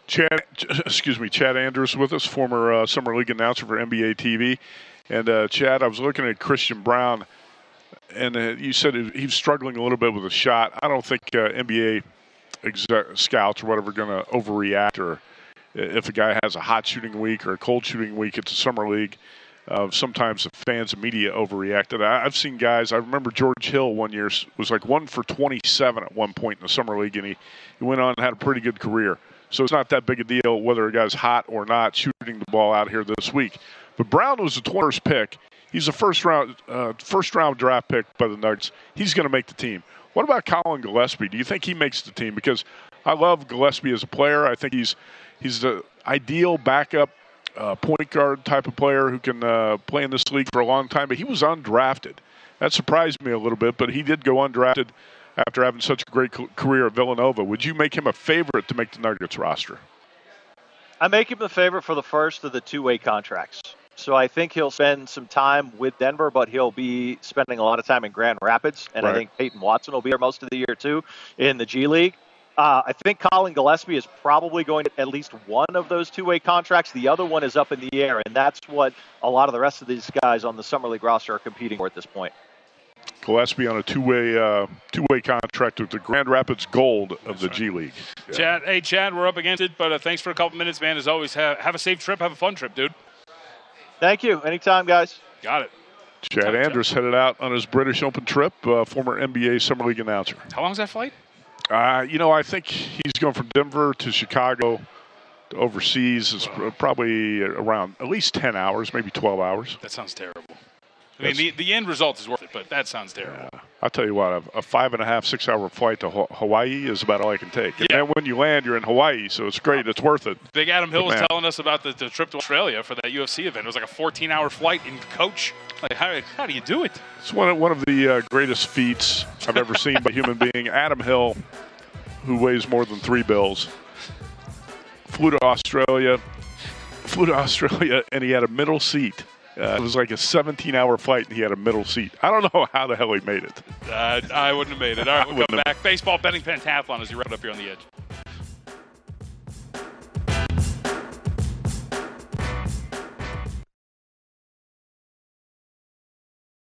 Speaker 3: Chad, excuse me, Chad Andrus with us, former uh, summer league announcer for NBA TV. And uh, Chad, I was looking at Christian Braun, and uh, you said he was struggling a little bit with a shot. I don't think uh, NBA scouts or whatever are going to overreact, or if a guy has a hot shooting week or a cold shooting week, it's a summer league. Uh, sometimes the fans and media overreacted. I, have seen guys. I remember George Hill one year was like one for 27 at one point in the summer league, and he, he went on and had a pretty good career. So it's not that big a deal whether a guy's hot or not shooting the ball out here this week. But Braun was the 21st pick. He's a first round uh, first round draft pick by the Nuggets. He's going to make the team. What about Collin Gillespie? Do you think he makes the team? Because I love Gillespie as a player. I think he's he's the ideal backup uh, point guard type of player who can uh, play in this league for a long time. But he was undrafted. That surprised me a little bit. But he did go undrafted after having such a great career at Villanova. Would you make him a favorite to make the Nuggets roster?
Speaker 8: I make him a favorite for the first of the two-way contracts. So I think he'll spend some time with Denver, but he'll be spending a lot of time in Grand Rapids, and right. I think Peyton Watson will be there most of the year too in the G League. Uh, I think Collin Gillespie is probably going to at least one of those two-way contracts. The other one is up in the air, and that's what a lot of the rest of these guys on the summer league roster are competing for at this point.
Speaker 3: Gillespie on a two-way uh, two-way contract with the Grand Rapids Gold of the G League.
Speaker 2: Yeah. Chad, hey Chad, we're up against it, but uh, thanks for a couple minutes, man. As always, have, have a safe trip, have a fun trip, dude.
Speaker 8: Thank you. Anytime, guys.
Speaker 2: Got it.
Speaker 3: Chad Andrus headed out on his British Open trip, uh, former NBA Summer League announcer.
Speaker 2: How long is that flight?
Speaker 3: Uh, you know, I think he's going from Denver to Chicago to overseas. It's probably around at least 10 hours, maybe 12 hours.
Speaker 2: That sounds terrible. I mean, the, the end result is worth it, but that sounds terrible. Yeah.
Speaker 3: I'll tell you what, a, a, five and a half, six hour flight to Hawaii is about all I can take. And yeah. then when you land, you're in Hawaii, so it's great. It's worth it.
Speaker 2: Big Adam Hill was telling us about the, the, trip to Australia for that UFC event. It was like a 14 hour flight in coach. Like, how, how do you do it?
Speaker 3: It's one of, one of the uh, greatest feats I've ever seen by a human being. Adam Hill, who weighs more than three bills, flew to Australia, flew to Australia, and he had a middle seat uh, it was like a 17 hour flight and he had a middle seat. I don't know how the hell he made it.
Speaker 2: Uh, I wouldn't have made it. All right, we'll come back. Baseball betting pentathlon as you wrap up here on the edge.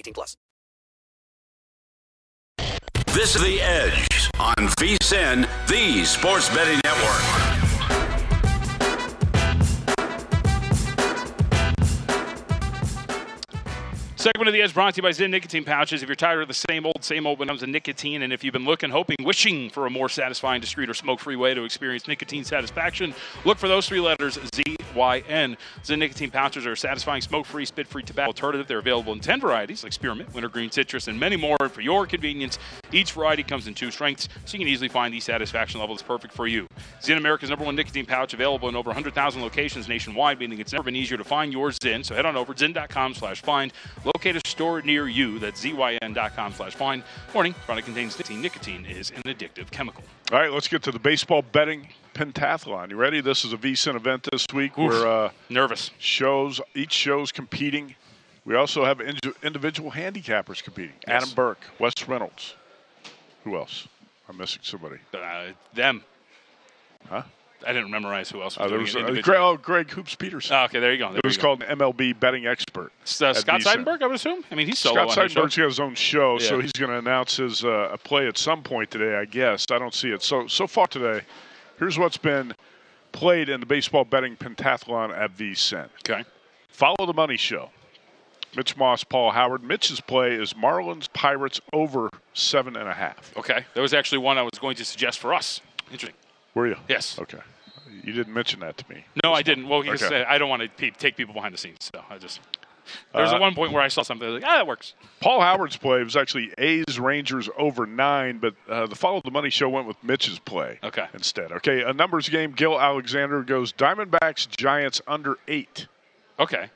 Speaker 9: 18 plus.
Speaker 1: This is The Edge on VSIN, the Sports Betting Network.
Speaker 2: Segment of the Edge brought to you by Zyn Nicotine Pouches. If you're tired of the same old, same old when it comes to nicotine, and if you've been looking, hoping, wishing for a more satisfying, discreet, or smoke-free way to experience nicotine satisfaction, look for those three letters, Z-Y-N. Zyn Nicotine Pouches are a satisfying, smoke-free, spit-free tobacco alternative. They're available in 10 varieties, like spearmint, wintergreen, citrus, and many more. For your convenience, each variety comes in two strengths, so you can easily find the satisfaction level that's perfect for you. Zyn, America's number one nicotine pouch, available in over 100,000 locations nationwide, meaning it's never been easier to find your Zyn. So head on over, to zyn.com slash find. Locate a store near you. That's zyn.com slash find. Warning, product contains nicotine. Nicotine is an addictive chemical.
Speaker 3: All right, let's get to the baseball betting pentathlon. You ready? This is a VSIN event this week.
Speaker 2: Oof,
Speaker 3: We're uh,
Speaker 2: nervous.
Speaker 3: Shows each show's competing. We also have indi- individual handicappers competing.
Speaker 2: Yes.
Speaker 3: Adam Burke, Wes Reynolds. Who else? I'm missing somebody.
Speaker 2: Uh, them.
Speaker 3: Huh?
Speaker 2: I didn't memorize who else was
Speaker 3: Uh,
Speaker 2: doing
Speaker 3: was
Speaker 2: it
Speaker 3: uh. Greg, oh, Greg Hoops Peterson.
Speaker 2: Oh, okay, there you go. There
Speaker 3: it was
Speaker 2: go.
Speaker 3: called MLB Betting Expert.
Speaker 2: S- uh, Scott Seidenberg, I would assume. I mean, he's solo
Speaker 3: Scott
Speaker 2: on his show.
Speaker 3: Seidenberg's got his own show, so he's going to announce his uh, a play at some point today, I guess. I don't see it. So so far today, here's what's been played in the baseball betting pentathlon at VSIN.
Speaker 2: Okay.
Speaker 3: Follow the money show. Mitch Moss, Paul Howard. Mitch's play is Marlins Pirates over seven and a half.
Speaker 2: Okay, that was actually one I was going to suggest for us. Interesting.
Speaker 3: Were you?
Speaker 2: Yes.
Speaker 3: Okay. You didn't mention that to me.
Speaker 2: No, I didn't. Well, just
Speaker 3: Okay.
Speaker 2: I don't want to pe- take people behind the scenes, so I just. There was
Speaker 3: Uh,
Speaker 2: at one point where I saw something I was like, ah, that works.
Speaker 3: Paul Howard's play was actually A's Rangers over nine, but uh, the Follow the Money show went with Mitch's play
Speaker 2: Okay.
Speaker 3: instead. Okay, a numbers game. Gil Alexander goes Diamondbacks Giants under eight.
Speaker 2: Okay.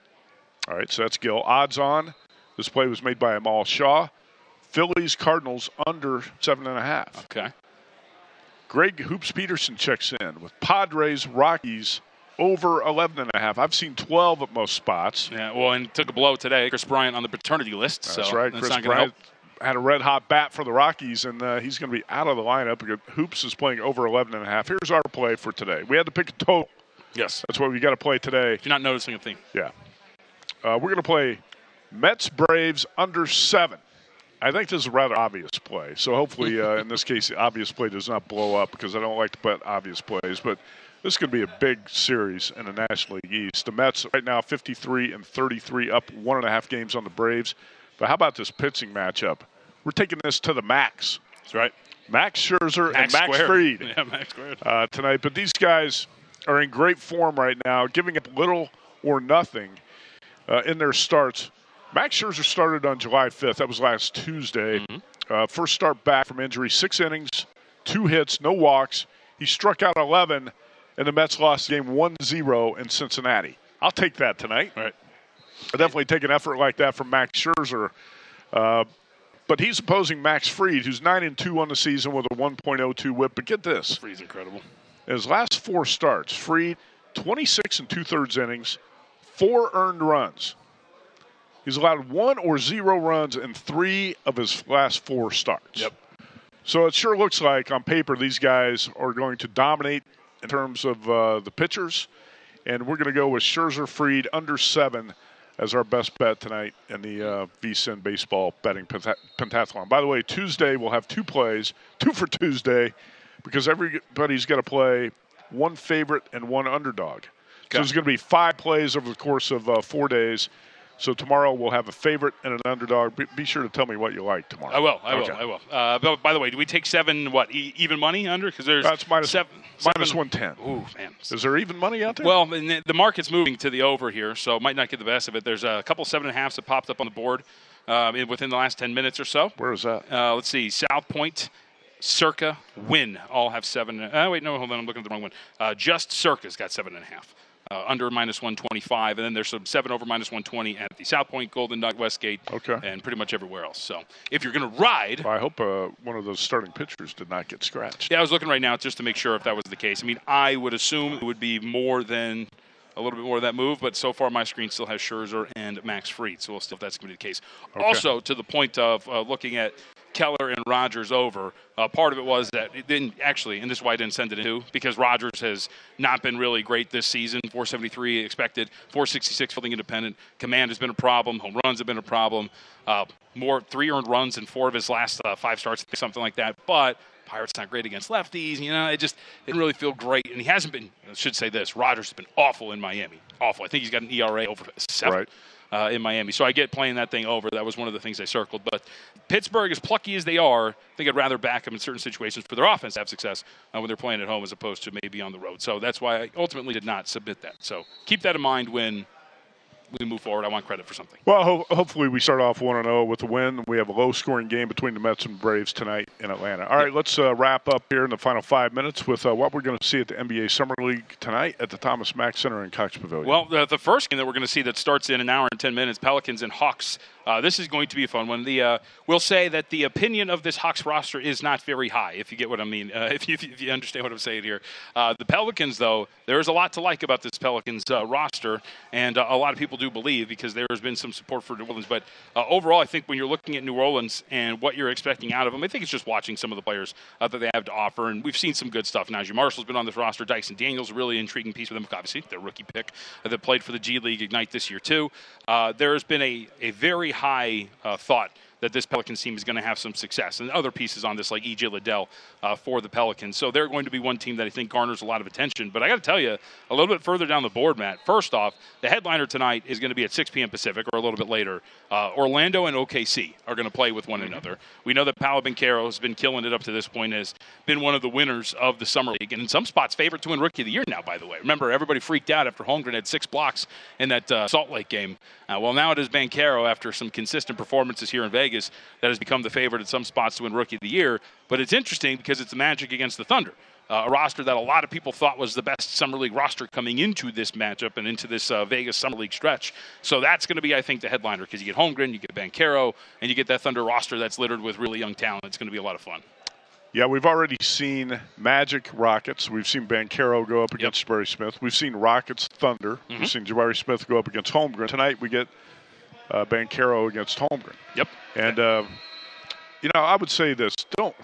Speaker 3: All right, so that's Gil. Odds on. This play was made by Amal Shaw. Phillies Cardinals under seven and a half.
Speaker 2: Okay.
Speaker 3: Greg Hoops Peterson checks in with Padres Rockies over 11 and a half. I've seen 12 at most spots.
Speaker 2: Yeah. Well, and took a blow today. Kris Bryant on the paternity list.
Speaker 3: That's
Speaker 2: so
Speaker 3: right.
Speaker 2: That's
Speaker 3: Chris
Speaker 2: not
Speaker 3: Bryant
Speaker 2: help.
Speaker 3: had a red hot bat for the Rockies, and uh, he's going to be out of the lineup. because Hoops is playing over 11 and a half. Here's our play for today. We had to pick a total.
Speaker 2: Yes.
Speaker 3: That's what we got to play today.
Speaker 2: If you're not noticing a theme.
Speaker 3: Yeah. Uh, we're going to play Mets Braves under seven. I think this is a rather obvious play. So hopefully, uh, in this case, the obvious play does not blow up because I don't like to bet obvious plays. But this is going to be a big series in the National League East. The Mets right now 53 and 33, up one and a half games on the Braves. But how about this pitching matchup? We're taking this to the max.
Speaker 2: That's right.
Speaker 3: Max Scherzer
Speaker 2: Max
Speaker 3: and Max
Speaker 2: squared.
Speaker 3: Fried
Speaker 2: Yeah, Max squared.
Speaker 3: uh, tonight. But these guys are in great form right now, giving up little or nothing uh, in their starts. Max Scherzer started on July 5th. That was last Tuesday. Uh, first start back from injury, six innings, two hits, no walks. He struck out 11, and the Mets lost game 1-0 in Cincinnati. I'll take that tonight.
Speaker 2: Right.
Speaker 3: I definitely take an effort like that from Max Scherzer. Uh, but he's opposing Max Fried, who's 9 and 2 on the season with a 1.02 whip. But get this.
Speaker 2: Fried's incredible.
Speaker 3: In his last four starts, Fried, 26 and two thirds innings, four earned runs. He's allowed one or zero runs in three of his last four starts.
Speaker 2: Yep.
Speaker 3: So it sure looks like on paper these guys are going to dominate in terms of uh, the pitchers. And we're going to go with Scherzer Fried under seven as our best bet tonight in the uh, VSIN baseball betting penta- pentathlon. By the way, Tuesday we'll have two plays, two for Tuesday, because everybody's got to play one favorite and one underdog. So there's going to be five plays over the course of uh, four days. So tomorrow we'll have a favorite and an underdog. Be, be sure to tell me what you like tomorrow.
Speaker 2: I will. I
Speaker 3: Okay.
Speaker 2: will. I will. Uh, but by the way, do we take seven? What e- even money under? Because there's
Speaker 3: That's minus,
Speaker 2: seven,
Speaker 3: minus 110.
Speaker 2: Ooh, man.
Speaker 3: Is there even money out there?
Speaker 2: Well, the- market's moving to the over here, so might not get the best of it. There's a couple seven and a halfs that popped up on the board in, within the last ten minutes or so.
Speaker 3: Where is that?
Speaker 2: Uh, let's see. South Point, Circa, Wynn all have seven. Oh wait, no, hold on. I'm looking at the wrong one. Uh, just Circa's got seven and a half. Uh, under minus 125, and then there's some seven over minus 120 at the South Point, Golden Dot, Westgate,
Speaker 3: Okay.
Speaker 2: and pretty much everywhere else. So if you're going to ride,
Speaker 3: I hope uh, one of those starting pitchers did not get scratched.
Speaker 2: yeah, I was looking right now just to make sure if that was the case. I mean, I would assume it would be more than a little bit more of that move, but so far my screen still has Scherzer and Max Fried, so we'll see if that's going to be the case.
Speaker 3: Okay.
Speaker 2: Also, to the point of uh, looking at Keller and Rogers over, uh, part of it was that it didn't actually, and this is why I didn't send it in, because Rogers has not been really great this season. 473 expected, 466 fielding independent. Command has been a problem. Home runs have been a problem. Uh, more three earned runs in four of his last uh, five starts, something like that. But Pirates not great against lefties. You know, it just didn't really feel great. And he hasn't been. I should say this: Rogers has been awful in Miami. Awful. I think he's got an ERA over seven.
Speaker 3: Right.
Speaker 2: Uh, in Miami, so I get playing that thing over. That was one of the things I circled. But Pittsburgh, as plucky as they are, I think I'd rather back them in certain situations for their offense to have success uh, when they're playing at home as opposed to maybe on the road. So that's why I ultimately did not submit that. So keep that in mind when we move forward. I want credit for something.
Speaker 3: Well, ho- hopefully we start off 1 0 with a win. We have a low scoring game between the Mets and Braves tonight in Atlanta. All right, let's uh, wrap up here in the final five minutes with uh, what we're going to see at the NBA Summer League tonight at the Thomas Mack Center in Cox Pavilion.
Speaker 2: Well, the, the first game that we're going to see that starts in an hour and 10 minutes Pelicans and Hawks. Uh, this is going to be a fun one. The uh, We'll say that the opinion of this Hawks roster is not very high, if you get what I mean, uh, if, you, if you understand what I'm saying here. Uh, the Pelicans, though, there's a lot to like about this Pelicans uh, roster, and uh, a lot of people do believe because there has been some support for New Orleans. But overall, I think when you're looking at New Orleans and what you're expecting out of them, I think it's just watching some of the players that they have to offer. And we've seen some good stuff. Naji Marshall's been on this roster. Dyson Daniels, a really intriguing piece with them, obviously, their rookie pick that played for the G League Ignite this year, too. Uh, there's been a, a very high uh, thought that this Pelicans team is going to have some success. And other pieces on this, like EJ Liddell uh, for the Pelicans. So they're going to be one team that I think garners a lot of attention. But I got to tell you, a little bit further down the board, Matt, first off, the headliner tonight is going to be at 6 p.m. Pacific or a little bit later. Uh, Orlando and OKC are going to play with one another. We know that Paolo Banchero has been killing it up to this point, has been one of the winners of the Summer League. And in some spots, favorite to win Rookie of the Year now, by the way. Remember, everybody freaked out after Holmgren had six blocks in that uh, Salt Lake game. Uh, well, now it is Banchero, after some consistent performances here in Vegas, that has become the favorite in some spots to win Rookie of the Year. But it's interesting because it's the Magic against the Thunder. Uh, a roster that a lot of people thought was the best Summer League roster coming into this matchup and into this uh, Vegas Summer League stretch. So that's going to be, I think, the headliner because you get Holmgren, you get Banchero, and you get that Thunder roster that's littered with really young talent. It's going to be a lot of fun.
Speaker 3: Yeah, we've already seen Magic Rockets. We've seen Banchero go up against Jabari Smith. We've seen Rockets Thunder.
Speaker 2: Mm-hmm.
Speaker 3: We've seen Jabari Smith go up against Holmgren. Tonight we get uh, Banchero against Holmgren.
Speaker 2: Yep.
Speaker 3: And, uh, you know, I would say this don't,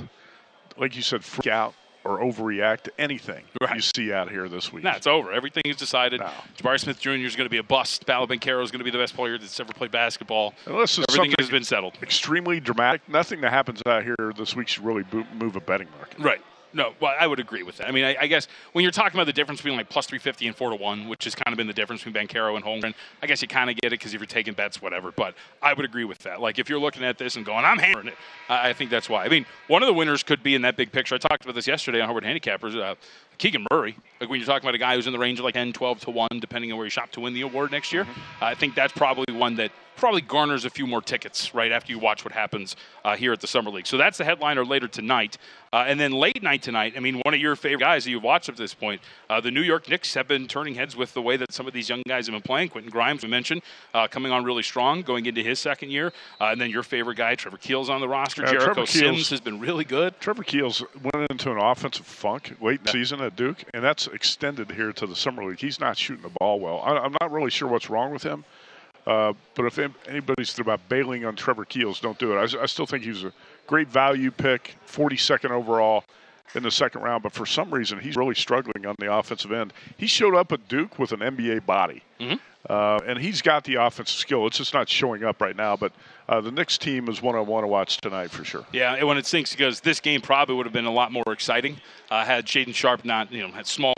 Speaker 3: like you said, freak out or overreact to anything you see out here this week.
Speaker 2: Nah, it's over. Everything is decided. Jabari Smith Jr. is going to be a bust. Paolo Banchero is going to be the best player that's ever played basketball.
Speaker 3: Unless
Speaker 2: Everything has been settled.
Speaker 3: extremely dramatic, nothing that happens out here this week should really move a betting market.
Speaker 2: Right. No, well, I would agree with that. I mean, I, I guess when you're talking about the difference between like plus 350 and 4 to 1, which has kind of been the difference between Banchero and Holmgren, I guess you kind of get it because if you're taking bets, whatever. But I would agree with that. Like, if you're looking at this and going, I'm hammering it, I, I think that's why. I mean, one of the winners could be in that big picture. I talked about this yesterday on Harvard Handicappers. Uh, Keegan Murray. Like when you're talking about a guy who's in the range of like 10, 12 to 1, depending on where you shop to win the award next year,
Speaker 3: Mm-hmm.
Speaker 2: I think that's probably one that probably garners a few more tickets right after you watch what happens uh, here at the Summer League. So that's the headliner later tonight. Uh, and then late night tonight, I mean, one of your favorite guys that you've watched up to this point, uh, the New York Knicks have been turning heads with the way that some of these young guys have been playing. Quentin Grimes, we mentioned, uh, coming on really strong, going into his second year. Uh, and then your favorite guy, Trevor Keels, on the roster. Jericho
Speaker 3: Trevor
Speaker 2: Sims
Speaker 3: Keels-
Speaker 2: has been really good.
Speaker 3: Trevor Keels went into an offensive funk late in the season at Duke, and that's extended here to the summer league. He's not shooting the ball well. I, I'm not really sure what's wrong with him. Uh, but if anybody's about bailing on Trevor Keels, don't do it. I still think he's a great value pick, 42nd overall in the second round. But for some reason, he's really struggling on the offensive end. He showed up at Duke with an NBA body. Uh, and he's got the offensive skill. It's just not showing up right now. But uh, the Knicks team is one I want to watch tonight for sure.
Speaker 2: Yeah, and when it sinks, because this game probably would have been a lot more exciting uh, had Shaedon Sharpe not, you know, had small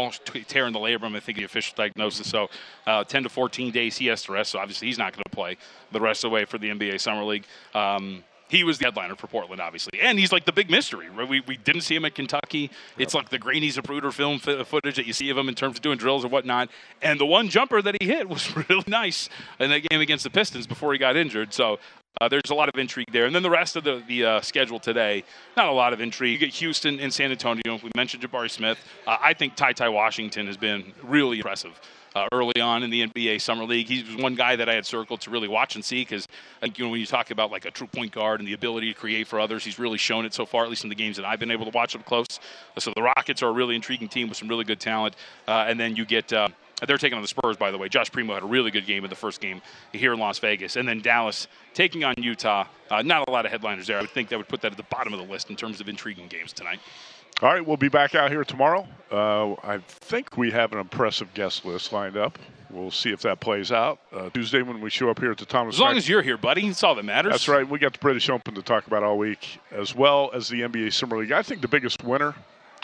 Speaker 2: tear in the labrum. I think the official diagnosis. So, uh, 10 to 14 days he has to rest. So obviously he's not going to play the rest of the way for the NBA Summer League. Um, he was the headliner for Portland, obviously, and he's like the big mystery. Right? We, we didn't see him at Kentucky. It's like the Graney Zapruder film f- footage that you see of him in terms of doing drills and whatnot. And the one jumper that he hit was really nice in that game against the Pistons before he got injured. So uh, there's a lot of intrigue there. And then the rest of the, the uh, schedule today, not a lot of intrigue. You get Houston and San Antonio. We mentioned Jabari Smith. Uh, I think Ty Ty Washington has been really impressive. Uh, early on in the NBA Summer League, he was one guy that I had circled to really watch and see because, you know, when you talk about like a true point guard and the ability to create for others, he's really shown it so far, at least in the games that I've been able to watch up close. So the Rockets are a really intriguing team with some really good talent, uh, and then you get. They're taking on the Spurs, by the way. Josh Primo had a really good game in the first game here in Las Vegas. And then Dallas taking on Utah. Uh, not a lot of headliners there. I would think that would put that at the bottom of the list in terms of intriguing games tonight.
Speaker 3: All right, we'll be back out here tomorrow. Uh, I think we have an impressive guest list lined up. We'll see if that plays out. Uh, Tuesday when we show up here at the Thomas.
Speaker 2: As long
Speaker 3: Mack-
Speaker 2: as you're here, buddy, that's all that matters.
Speaker 3: That's right. We got the British Open to talk about all week, as well as the NBA Summer League. I think the biggest winner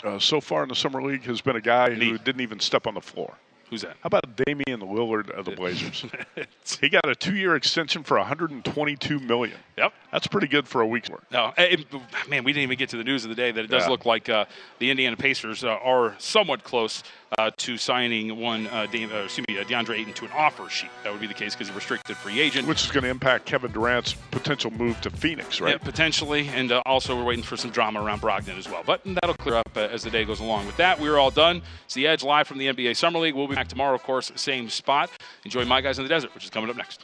Speaker 3: uh, so far in the Summer League has been a guy who didn't even step on the floor.
Speaker 2: Who's that?
Speaker 3: How about Damian Lillard of the Blazers? he got a two-year extension for 122 million.
Speaker 2: Yep,
Speaker 3: that's pretty good for a week's work.
Speaker 2: No, eh, it- man, we didn't even get to the news of the day that it does
Speaker 3: Yeah.
Speaker 2: look like uh, the Indiana Pacers uh, are somewhat close uh, to signing one, uh, uh, excuse me, uh, DeAndre Ayton to an offer sheet. That would be the case because he's a restricted free agent.
Speaker 3: Which is going to impact Kevin Durant's potential move to Phoenix, right?
Speaker 2: Yeah, potentially, and uh, also we're waiting for some drama around Brogdon as well. But that'll clear up uh, as the day goes along. With that, we're all done. It's the Edge live from the NBA Summer League. We'll be back tomorrow, of course, same spot. Enjoy My Guys in the Desert, which is coming up next.